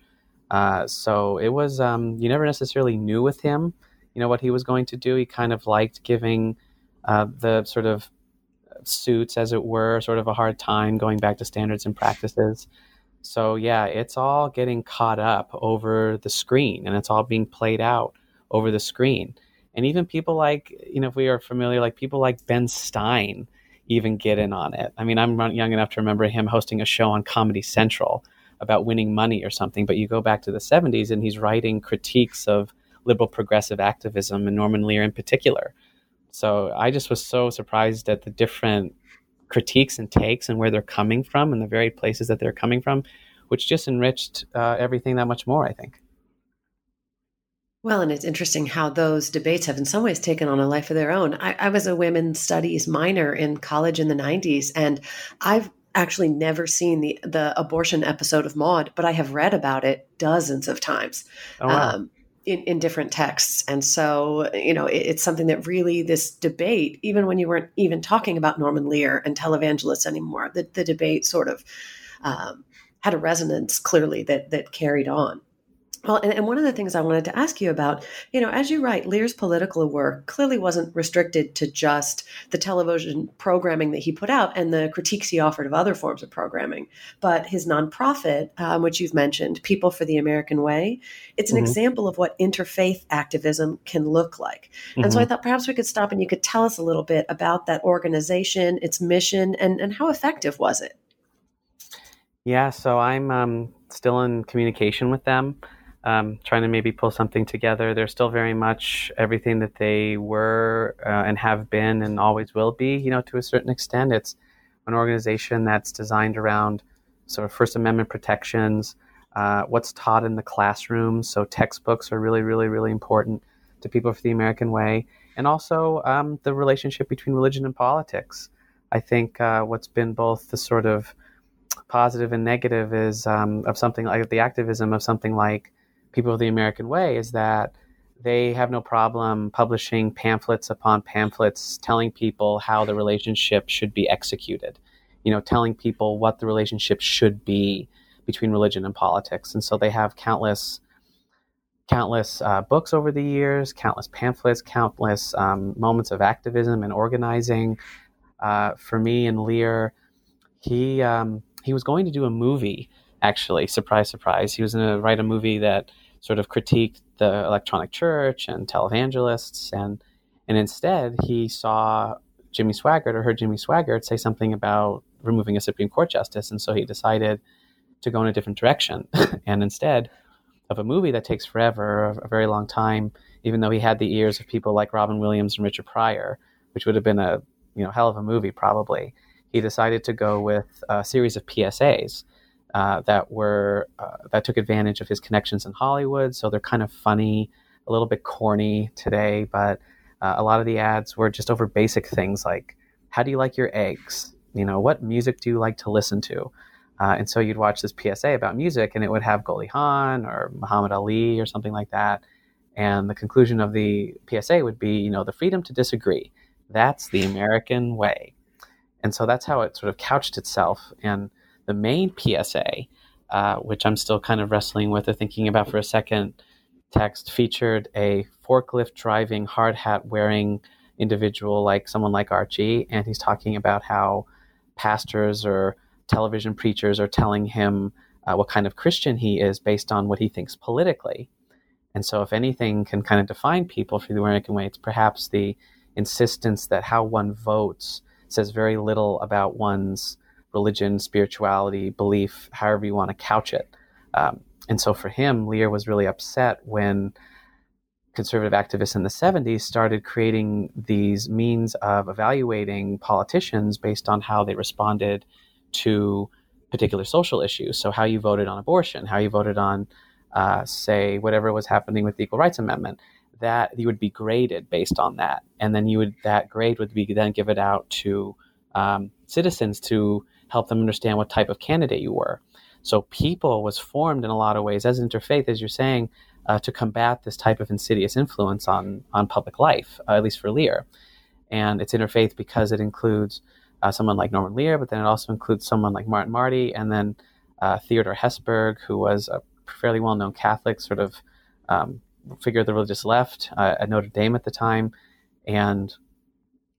Uh, so it was, um, you never necessarily knew with him, you know, what he was going to do. He kind of liked giving uh, the sort of suits, as it were, sort of a hard time going back to standards and practices. So yeah, it's all getting caught up over the screen and it's all being played out over the screen. And even people like, you know, if we are familiar, like people like Ben Stein even get in on it. I mean, I'm young enough to remember him hosting a show on Comedy Central about winning money or something, but you go back to the 70s and he's writing critiques of liberal progressive activism and Norman Lear in particular. So I just was so surprised at the different critiques and takes and where they're coming from and the very places that they're coming from, which just enriched uh, everything that much more, I think. Well, and it's interesting how those debates have, in some ways, taken on a life of their own. I, I was a women's studies minor in college in the 90s, and I've actually never seen the the abortion episode of Maude, but I have read about it dozens of times. Oh, wow. um, in, in different texts. And so, you know, it, it's something that really this debate, even when you weren't even talking about Norman Lear and televangelists anymore, the, the debate sort of um, had a resonance clearly that that carried on. Well, and, and, one of the things I wanted to ask you about, you know, as you write, Lear's political work clearly wasn't restricted to just the television programming that he put out and the critiques he offered of other forms of programming, but his nonprofit, um, which you've mentioned, People for the American Way, it's an mm-hmm. example of what interfaith activism can look like. And mm-hmm. so I mm-hmm. thought perhaps we could stop and you could tell us a little bit about that organization, its mission, and, and how effective was it? Yeah, so I'm um, still in communication with them um, trying to maybe pull something together. They're still very much everything that they were uh, and have been and always will be, you know, to a certain extent. It's an organization that's designed around sort of First Amendment protections, uh, what's taught in the classroom. So textbooks are really, really, really important to people for the American way, and also um, the relationship between religion and politics. I think uh, what's been both the sort of positive and negative is um, of something like the activism of something like people of the American way is that they have no problem publishing pamphlets upon pamphlets telling people how the relationship should be executed you know telling people what the relationship should be between religion and politics. And so they have countless countless uh, books over the years countless pamphlets countless um, moments of activism and organizing. Uh, for me and lear he um, he was going to do a movie actually. Surprise surprise. He was going to write a movie that sort of critiqued the electronic church and televangelists, and and instead he saw Jimmy Swaggart or heard Jimmy Swaggart say something about removing a Supreme Court justice, and so he decided to go in a different direction. and instead of a movie that takes forever, a, very long time, even though he had the ears of people like Robin Williams and Richard Pryor, which would have been a you know hell of a movie probably, he decided to go with a series of PSAs uh, that were uh, that took advantage of his connections in Hollywood. So they're kind of funny, a little bit corny today, but uh, a lot of the ads were just over basic things like, "How do you like your eggs?" You know, what music do you like to listen to? Uh, and so you'd watch this PSA about music, and it would have Goldie Hawn or Muhammad Ali or something like that. And the conclusion of the PSA would be, you know, the freedom to disagree. That's the American way. And so that's how it sort of couched itself. And the main PSA, uh, which I'm still kind of wrestling with or thinking about for a second, text featured a forklift driving, hard hat wearing individual like someone like Archie, and he's talking about how pastors or television preachers are telling him uh, what kind of Christian he is based on what he thinks politically. And so, if anything can kind of define people for the American way, it's perhaps the insistence that how one votes says very little about one's religion, spirituality, belief, however you want to couch it. Um, and so for him, Lear was really upset when conservative activists in the 70s started creating these means of evaluating politicians based on how they responded to particular social issues. So, how you voted on abortion, how you voted on, uh, say, whatever was happening with the Equal Rights Amendment, that you would be graded based on that. And then you would, that grade would be then given out to um, citizens to help them understand what type of candidate you were. So People was formed in a lot of ways as interfaith, as you're saying, uh, to combat this type of insidious influence on on public life, uh, at least for Lear. And it's interfaith because it includes uh, someone like Norman Lear, but then it also includes someone like Martin Marty, and then uh, Theodore Hesburgh, who was a fairly well-known Catholic, sort of um, figure of the religious left uh, at Notre Dame at the time, and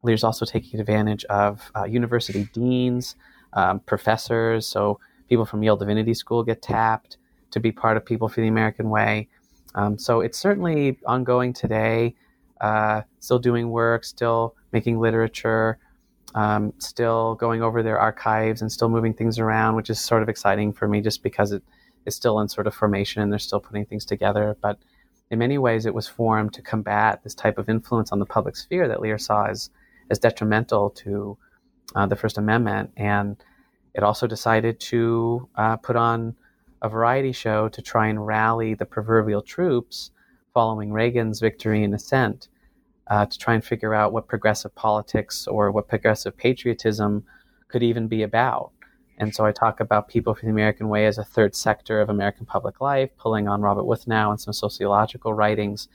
Lear's also taking advantage of uh, university deans um, professors. So people from Yale Divinity School get tapped to be part of People for the American Way. Um, so it's certainly ongoing today, uh, still doing work, still making literature, um, still going over their archives and still moving things around, which is sort of exciting for me just because it is still in sort of formation and they're still putting things together. But in many ways, it was formed to combat this type of influence on the public sphere that Lear saw as, as detrimental to uh, the First Amendment, and it also decided to uh, put on a variety show to try and rally the proverbial troops following Reagan's victory in ascent uh, to try and figure out what progressive politics or what progressive patriotism could even be about. And so I talk about People for the American Way as a third sector of American public life, pulling on Robert Wuthnow and some sociological writings,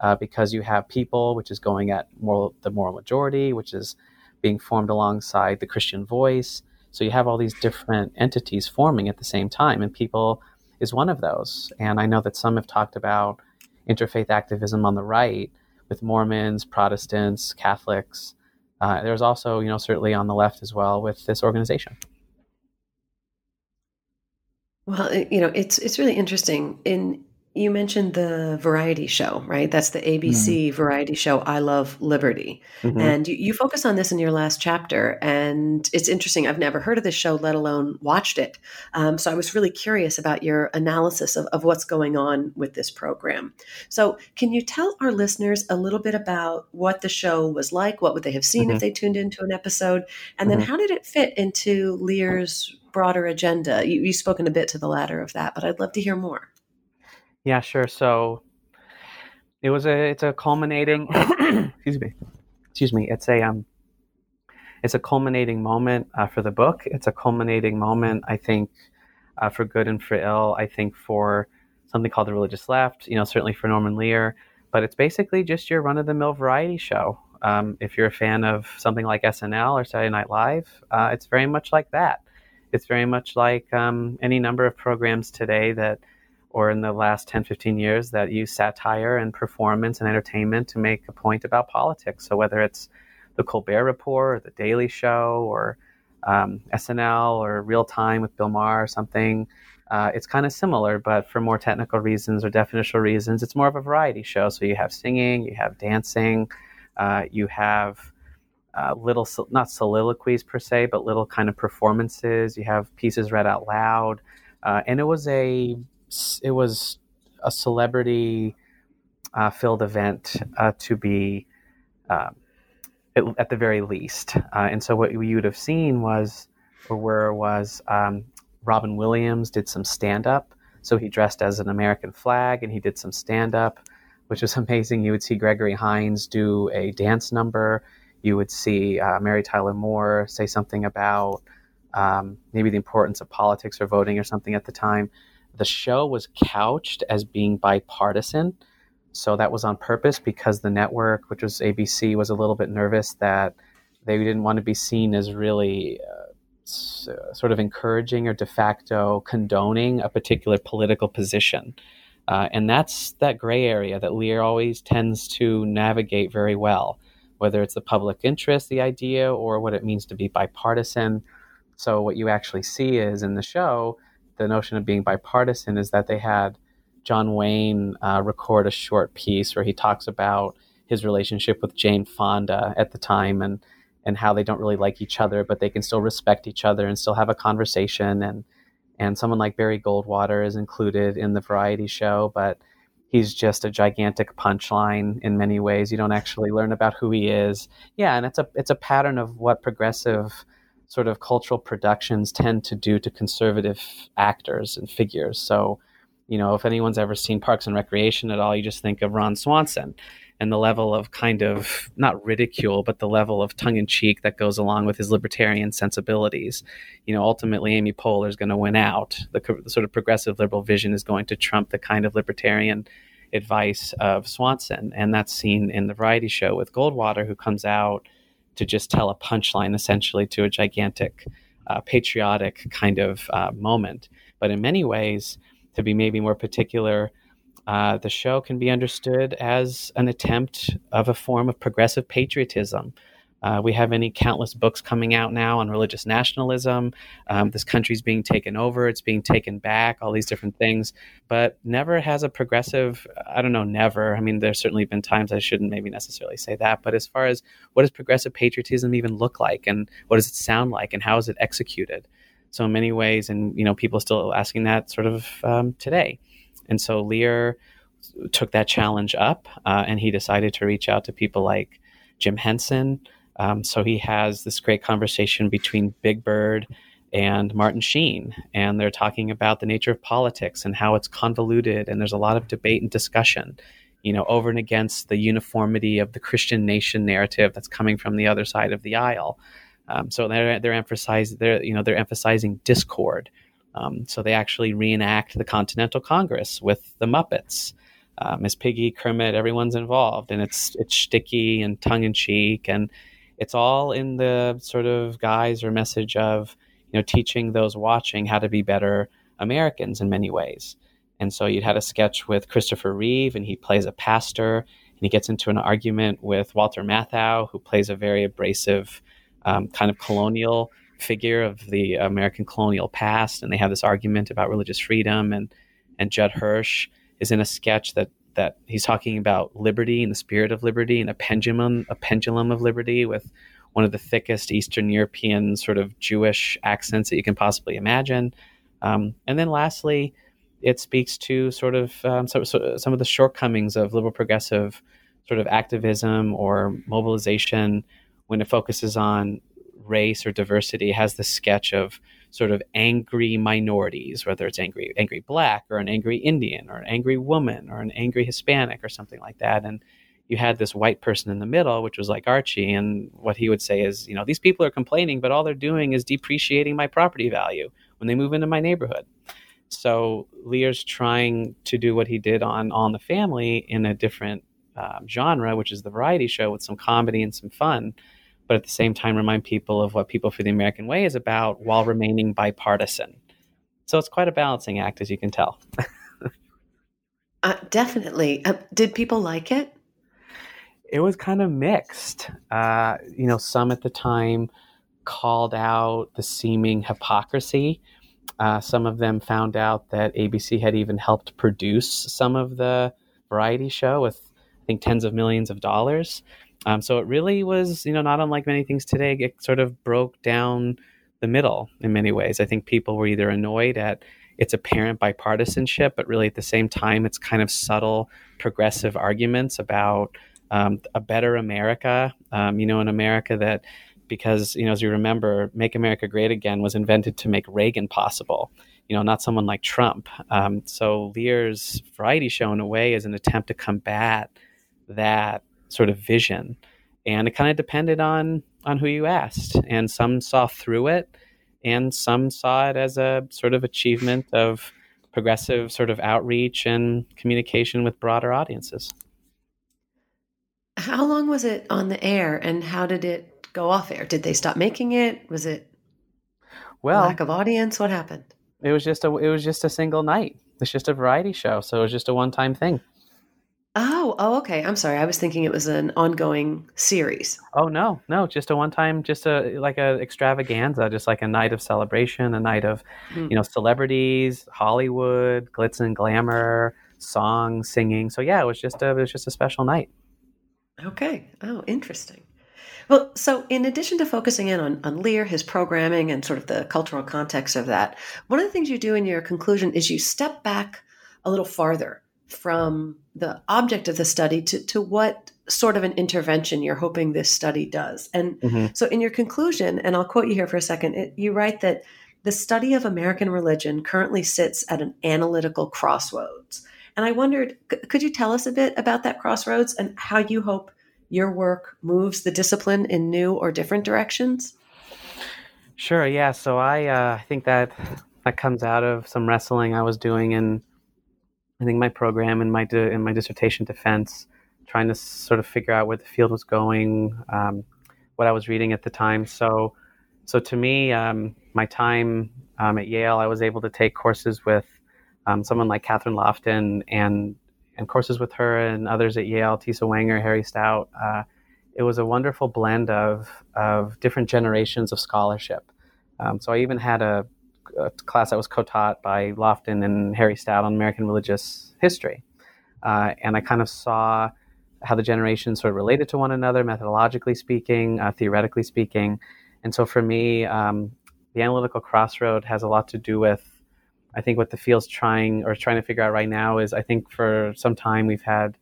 uh, because you have people, which is going at moral, the moral majority, which is being formed alongside the Christian voice. So you have all these different entities forming at the same time, and people is one of those. And I know that some have talked about interfaith activism on the right with Mormons, Protestants, Catholics. Uh, there's also, you know, certainly on the left as well with this organization. Well, you know, it's it's really interesting in you mentioned the variety show, right? That's the ABC mm-hmm. variety show, I Love Liberty. Mm-hmm. And you, you, focus on this in your last chapter. And it's interesting. I've never heard of this show, let alone watched it. Um, so I was really curious about your analysis of, of what's going on with this program. So, can you tell our listeners a little bit about what the show was like? What would they have seen mm-hmm. if they tuned into an episode? And then, mm-hmm. how did it fit into Lear's broader agenda? You, you've spoken a bit to the latter of that, but I'd love to hear more. Yeah, sure. So it was a it's a culminating excuse me excuse me it's a um it's a culminating moment uh, for the book. It's a culminating moment, I think, uh, for good and for ill. I think for something called the religious left. You know, certainly for Norman Lear. But it's basically just your run of the mill variety show. Um, if you're a fan of something like SNL or Saturday Night Live, uh, it's very much like that. It's very much like um, any number of programs today that or in the last 10, 15 years that use satire and performance and entertainment to make a point about politics. So whether it's the Colbert Report or the Daily Show or um, SNL or Real Time with Bill Maher or something, uh, it's kind of similar, but for more technical reasons or definitional reasons, it's more of a variety show. So you have singing, you have dancing, uh, you have uh, little, not soliloquies per se, but little kind of performances. You have pieces read out loud. Uh, and it was a it was a celebrity uh, filled event uh, to be uh, at, at, the very least. Uh, and so what you would have seen was, or where was um, Robin Williams did some stand up. So he dressed as an American flag and he did some stand up, which was amazing. You would see Gregory Hines do a dance number. You would see uh, Mary Tyler Moore say something about um, maybe the importance of politics or voting or something at the time the show was couched as being bipartisan. So that was on purpose because the network, which was ABC, was a little bit nervous that they didn't want to be seen as really uh, sort of encouraging or de facto condoning a particular political position. Uh, and that's that gray area that Lear always tends to navigate very well, whether it's the public interest, the idea, or what it means to be bipartisan. So, what you actually see is in the show, the notion of being bipartisan is that they had John Wayne uh, record a short piece where he talks about his relationship with Jane Fonda at the time and and how they don't really like each other, but they can still respect each other and still have a conversation. And and someone like Barry Goldwater is included in the variety show, but he's just a gigantic punchline in many ways. You don't actually learn about who he is. Yeah, and it's a it's a pattern of what progressive sort of cultural productions tend to do to conservative actors and figures. So, you know, if anyone's ever seen Parks and Recreation at all, you just think of Ron Swanson and the level of kind of not ridicule, but the level of tongue in cheek that goes along with his libertarian sensibilities. You know, ultimately, Amy Poehler is going to win out. The, the, sort of progressive liberal vision is going to trump the kind of libertarian advice of Swanson. And that's seen in the variety show with Goldwater, who comes out to just tell a punchline essentially to a gigantic uh, patriotic kind of uh, moment. But in many ways, to be maybe more particular, uh, the show can be understood as an attempt of a form of progressive patriotism uh, we have any countless books coming out now on religious nationalism. Um, this country's being taken over, it's being taken back, all these different things. But never has a progressive, I don't know, never. I mean, there's certainly been times I shouldn't maybe necessarily say that. But as far as what does progressive patriotism even look like and what does it sound like and how is it executed? So, in many ways, and you know, people still asking that sort of um, today. And so Lear took that challenge up uh, and he decided to reach out to people like Jim Henson, um, so he has this great conversation between Big Bird and Martin Sheen, and they're talking about the nature of politics and how it's convoluted, and there's a lot of debate and discussion, you know, over and against the uniformity of the Christian nation narrative that's coming from the other side of the aisle. Um, so they're they're emphasizing they're you know they're emphasizing discord. Um, so they actually reenact the Continental Congress with the Muppets. Uh, Miss Piggy, Kermit, everyone's involved, and it's it's sticky and tongue in cheek, and it's all in the sort of guise or message of you know teaching those watching how to be better Americans in many ways. And so you'd had a sketch with Christopher Reeve, and he plays a pastor, and he gets into an argument with Walter Matthau, who plays a very abrasive um, kind of colonial figure of the American colonial past, and they have this argument about religious freedom, and and Judd Hirsch is in a sketch that that he's talking about liberty and the spirit of liberty and a pendulum a pendulum of liberty with one of the thickest Eastern European sort of Jewish accents that you can possibly imagine. Um, and then lastly, it speaks to sort of um, so, so some of the shortcomings of liberal progressive sort of activism or mobilization when it focuses on race or diversity. It has the sketch of sort of angry minorities, whether it's angry angry black or an angry Indian or an angry woman or an angry Hispanic or something like that. And you had this white person in the middle, which was like Archie, and what he would say is, you know, these people are complaining, but all they're doing is depreciating my property value when they move into my neighborhood. So Lear's trying to do what he did on On the Family in a different um, genre, which is the variety show with some comedy and some fun, but at the same time remind people of what People for the American Way is about while remaining bipartisan. So it's quite a balancing act, as you can tell. uh, definitely. Uh, did people like it? It was kind of mixed. Uh, you know, some at the time called out the seeming hypocrisy. Uh, some of them found out that ABC had even helped produce some of the variety show with, I think, tens of millions of dollars. Um, so it really was, you know, not unlike many things today. It sort of broke down the middle in many ways. I think people were either annoyed at its apparent bipartisanship, but really at the same time, it's kind of subtle progressive arguments about um, a better America. Um, you know, an America that, because you know, as you remember, "Make America Great Again" was invented to make Reagan possible. You know, not someone like Trump. Um, so Lear's variety show, in a way, is an attempt to combat that sort of vision. And it kind of depended on on who you asked. And some saw through it, and some saw it as a sort of achievement of progressive sort of outreach and communication with broader audiences. How long was it on the air, and how did it go off air? Did they stop making it? Was it well lack of audience? What happened? It was just a it was just a single night. It's just a variety show, so it was just a one time thing. Oh, oh, okay. I'm sorry. I was thinking it was an ongoing series. Oh no, no, just a one time, just a like a extravaganza, just like a night of celebration, a night of, mm. you know, celebrities, Hollywood, glitz and glamour, song, singing. So yeah, it was just a it was just a special night. Okay. Oh, interesting. Well, so in addition to focusing in on, on Lear, his programming, and sort of the cultural context of that, one of the things you do in your conclusion is you step back a little farther from the object of the study to, to what sort of an intervention you're hoping this study does. And mm-hmm. so, in your conclusion, and I'll quote you here for a second, it, you write that the study of American religion currently sits at an analytical crossroads. And I wondered, c- could you tell us a bit about that crossroads and how you hope your work moves the discipline in new or different directions? Sure. Yeah. So I uh, I think that that comes out of some wrestling I was doing in I think my program and my di- in my dissertation defense, trying to sort of figure out where the field was going, um, what I was reading at the time. So, so to me, um, my time um, at Yale, I was able to take courses with um, someone like Kathryn Lofton and and courses with her and others at Yale, Tisa Wenger, Harry Stout. Uh, it was a wonderful blend of of different generations of scholarship. Um, so I even had a a class that was co-taught by Lofton and Harry Stout on American religious history, uh, and I kind of saw how the generations sort of related to one another, methodologically speaking, uh, theoretically speaking, and so for me, um, the analytical crossroad has a lot to do with. I think what the field's trying or trying to figure out right now is I think for some time we've had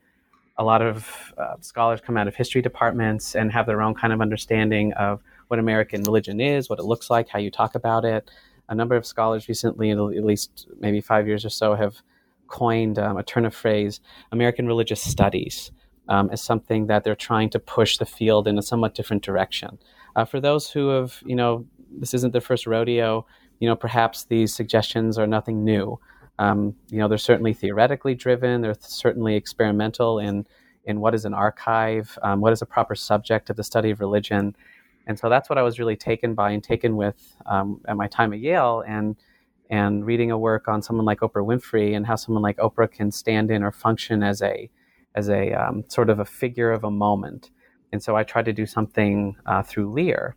a lot of uh, scholars come out of history departments and have their own kind of understanding of what American religion is, what it looks like, how you talk about it a number of scholars recently, in at least maybe five years or so, have coined um, a turn of phrase, American religious studies, um, as something that they're trying to push the field in a somewhat different direction. Uh, for those who have, you know, this isn't their first rodeo, you know, perhaps these suggestions are nothing new. Um, you know, they're certainly theoretically driven. They're certainly experimental in in what is an archive, um, what is a proper subject of the study of religion, and so that's what I was really taken by and taken with um, at my time at Yale and and reading a work on someone like Oprah Winfrey and how someone like Oprah can stand in or function as a as a um, sort of a figure of a moment. And so I tried to do something uh, through Lear.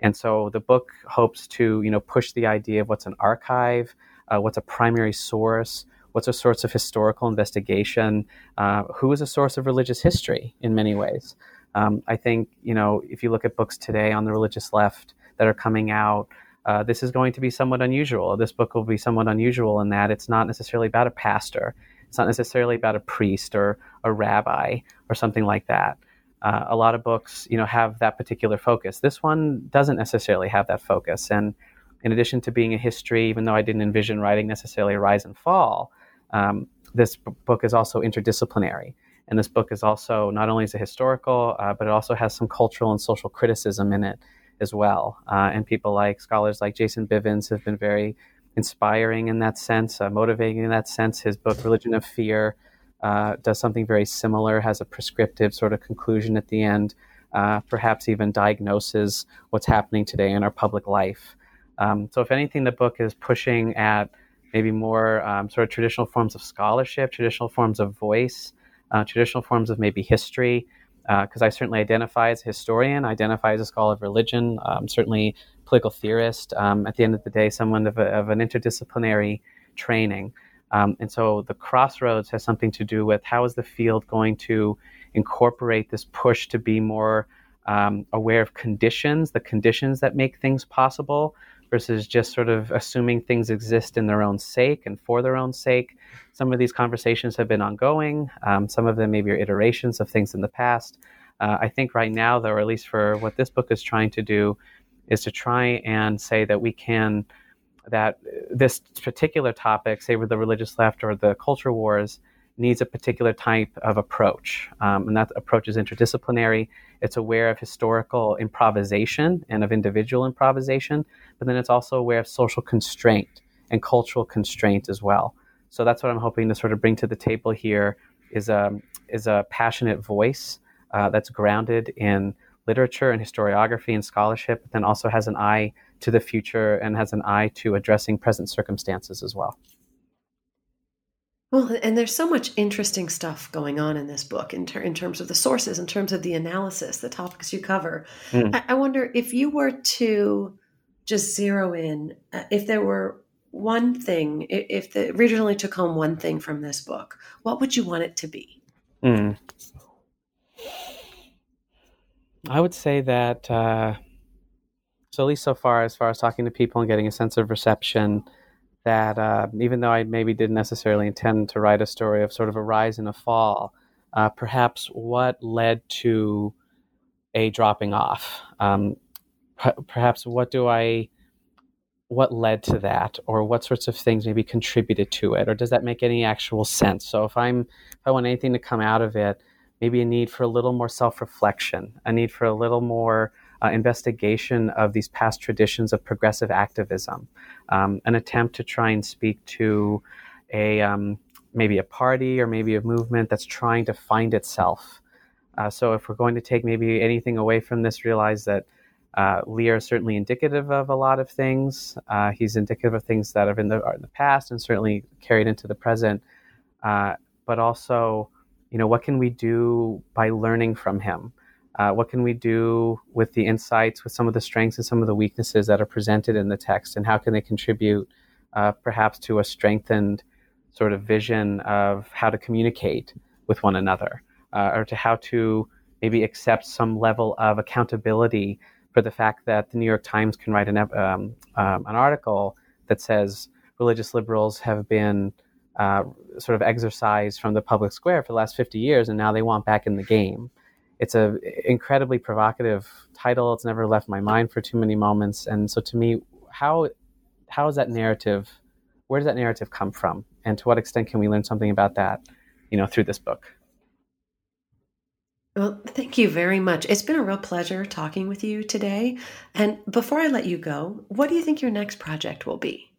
And so the book hopes to you know push the idea of what's an archive, uh, what's a primary source, What's a source of historical investigation? Uh, who is a source of religious history in many ways? Um, I think, you know, if you look at books today on the religious left that are coming out, uh, this is going to be somewhat unusual. This book will be somewhat unusual in that it's not necessarily about a pastor. It's not necessarily about a priest or a rabbi or something like that. Uh, a lot of books, you know, have that particular focus. This one doesn't necessarily have that focus. And in addition to being a history, even though I didn't envision writing necessarily a rise and fall, um, this b- book is also interdisciplinary. And this book is also not only is it historical, uh, but it also has some cultural and social criticism in it as well. Uh, and people like scholars like Jason Bivens have been very inspiring in that sense, uh, motivating in that sense. His book, Religion of Fear, uh, does something very similar, has a prescriptive sort of conclusion at the end, uh, perhaps even diagnoses what's happening today in our public life. Um, so, if anything, the book is pushing at maybe more um, sort of traditional forms of scholarship, traditional forms of voice, uh, traditional forms of maybe history, because uh, I certainly identify as a historian, identify as a scholar of religion, um, certainly political theorist. Um, at the end of the day, someone of, a, of an interdisciplinary training. Um, and so the crossroads has something to do with how is the field going to incorporate this push to be more um, aware of conditions, the conditions that make things possible, versus just sort of assuming things exist in their own sake and for their own sake. Some of these conversations have been ongoing. Um, some of them maybe are iterations of things in the past. Uh, I think right now, though, or at least for what this book is trying to do, is to try and say that we can that this particular topic, say with the religious left or the culture wars, needs a particular type of approach. Um, and that approach is interdisciplinary. It's aware of historical improvisation and of individual improvisation, but then it's also aware of social constraint and cultural constraint as well. So that's what I'm hoping to sort of bring to the table here is a, is a passionate voice uh, that's grounded in literature and historiography and scholarship, but then also has an eye to the future and has an eye to addressing present circumstances as well. Well, and there's so much interesting stuff going on in this book in, ter- in terms of the sources, in terms of the analysis, the topics you cover. Mm. I-, I wonder if you were to just zero in, uh, if there were one thing, if, if the reader only took home one thing from this book, what would you want it to be? Mm. I would say that, uh, so at least so far, as far as talking to people and getting a sense of reception, that uh, even though I maybe didn't necessarily intend to write a story of sort of a rise and a fall, uh, perhaps what led to a dropping off? Um, perhaps what do I, what led to that, or what sorts of things maybe contributed to it, or does that make any actual sense? So if I'm, if I want anything to come out of it, maybe a need for a little more self-reflection, a need for a little more uh, investigation of these past traditions of progressive activism, um, an attempt to try and speak to a um, maybe a party or maybe a movement that's trying to find itself. Uh, so if we're going to take maybe anything away from this, realize that uh, Lear is certainly indicative of a lot of things. Uh, he's indicative of things that in the, in the past and certainly carried into the present. Uh, but also, you know, what can we do by learning from him? Uh, what can we do with the insights, with some of the strengths and some of the weaknesses that are presented in the text, and how can they contribute uh, perhaps to a strengthened sort of vision of how to communicate with one another, uh, or to how to maybe accept some level of accountability for the fact that the New York Times can write an, um, um, an article that says religious liberals have been uh, sort of exercised from the public square for the last 50 years, and now they want back in the game it's a incredibly provocative title. It's never left my mind for too many moments. And so to me, how how is that narrative? Where does that narrative come from? And to what extent can we learn something about that, you know, through this book? Well, thank you very much. It's been a real pleasure talking with you today. And before I let you go, what do you think your next project will be?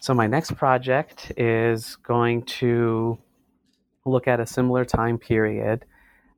So, my next project is going to look at a similar time period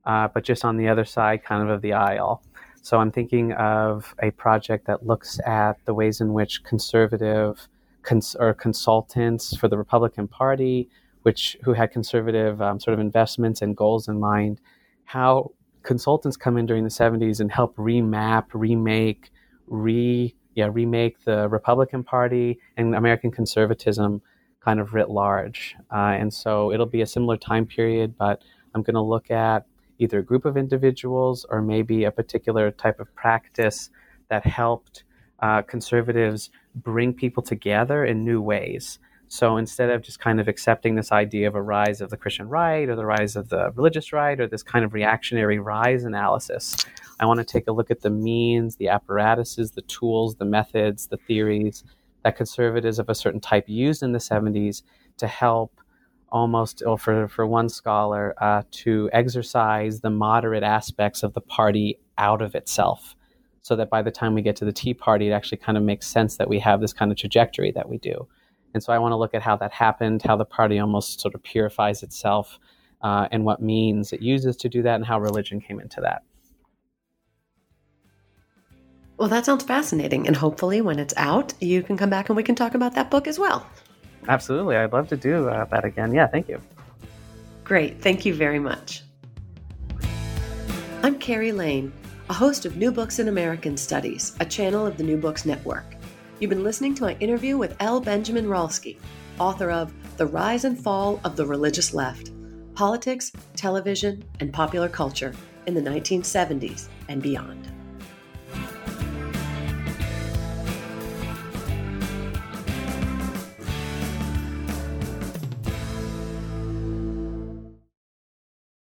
uh, but just on the other side, kind of of the aisle. So I'm thinking of a project that looks at the ways in which conservative cons- or consultants for the Republican Party, which who had conservative um, sort of investments and goals in mind, how consultants come in during the 70s and help remap, remake, re yeah remake the Republican Party and American conservatism kind of writ large. Uh, and so it'll be a similar time period, but I'm going to look at either a group of individuals or maybe a particular type of practice that helped uh, conservatives bring people together in new ways. So instead of just kind of accepting this idea of a rise of the Christian right or the rise of the religious right or this kind of reactionary rise analysis, I want to take a look at the means, the apparatuses, the tools, the methods, the theories that conservatives of a certain type used in the 70s to help almost, or for, for one scholar, uh, to exercise the moderate aspects of the party out of itself. So that by the time we get to the Tea Party, it actually kind of makes sense that we have this kind of trajectory that we do. And so I want to look at how that happened, how the party almost sort of purifies itself, uh, and what means it uses to do that, and how religion came into that. Well, that sounds fascinating. And hopefully, when it's out, you can come back and we can talk about that book as well. Absolutely. I'd love to do uh, that again. Yeah, thank you. Great. Thank you very much. I'm Carrie Lane, a host of New Books in American Studies, a channel of the New Books Network. You've been listening to my interview with L. Benjamin Rolsky, author of The Rise and Fall of the Religious Left Politics, Television, and Popular Culture in the 1970s and Beyond.